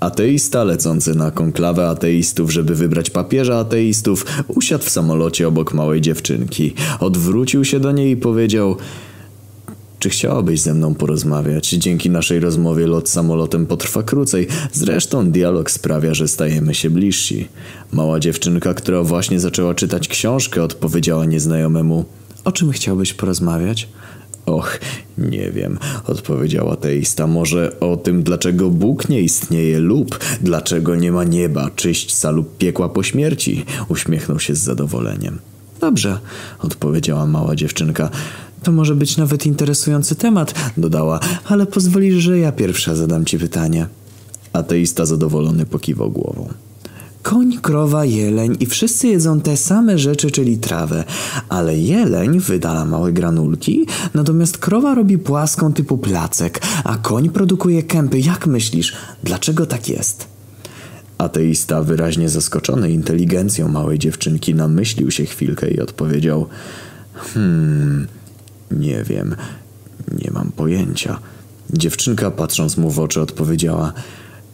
Ateista lecący na konklawę ateistów, żeby wybrać papieża ateistów, usiadł w samolocie obok małej dziewczynki. Odwrócił się do niej i powiedział... Czy chciałabyś ze mną porozmawiać? Dzięki naszej rozmowie lot samolotem potrwa krócej. Zresztą dialog sprawia, że stajemy się bliżsi. Mała dziewczynka, która właśnie zaczęła czytać książkę, odpowiedziała nieznajomemu: O czym chciałbyś porozmawiać? Och, nie wiem, odpowiedział ateista. Może o tym, dlaczego Bóg nie istnieje lub dlaczego nie ma nieba, czyśćca lub piekła po śmierci. Uśmiechnął się z zadowoleniem. Dobrze, odpowiedziała mała dziewczynka. To może być nawet interesujący temat, dodała, ale pozwolisz, że ja pierwsza zadam ci pytanie. Ateista zadowolony pokiwał głową. Koń, krowa, jeleń i wszyscy jedzą te same rzeczy, czyli trawę, ale jeleń wydala małe granulki, natomiast krowa robi płaską typu placek, a koń produkuje kępy. Jak myślisz, dlaczego tak jest? Ateista, wyraźnie zaskoczony inteligencją małej dziewczynki, namyślił się chwilkę i odpowiedział: Hmm, nie wiem, nie mam pojęcia. Dziewczynka, patrząc mu w oczy, odpowiedziała: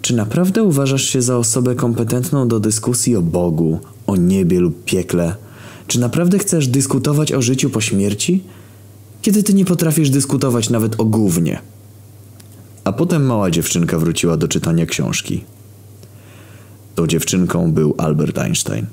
Czy naprawdę uważasz się za osobę kompetentną do dyskusji o Bogu, o niebie lub piekle? Czy naprawdę chcesz dyskutować o życiu po śmierci? Kiedy ty nie potrafisz dyskutować nawet o gównie. A potem mała dziewczynka wróciła do czytania książki. Tą dziewczynką był Albert Einstein.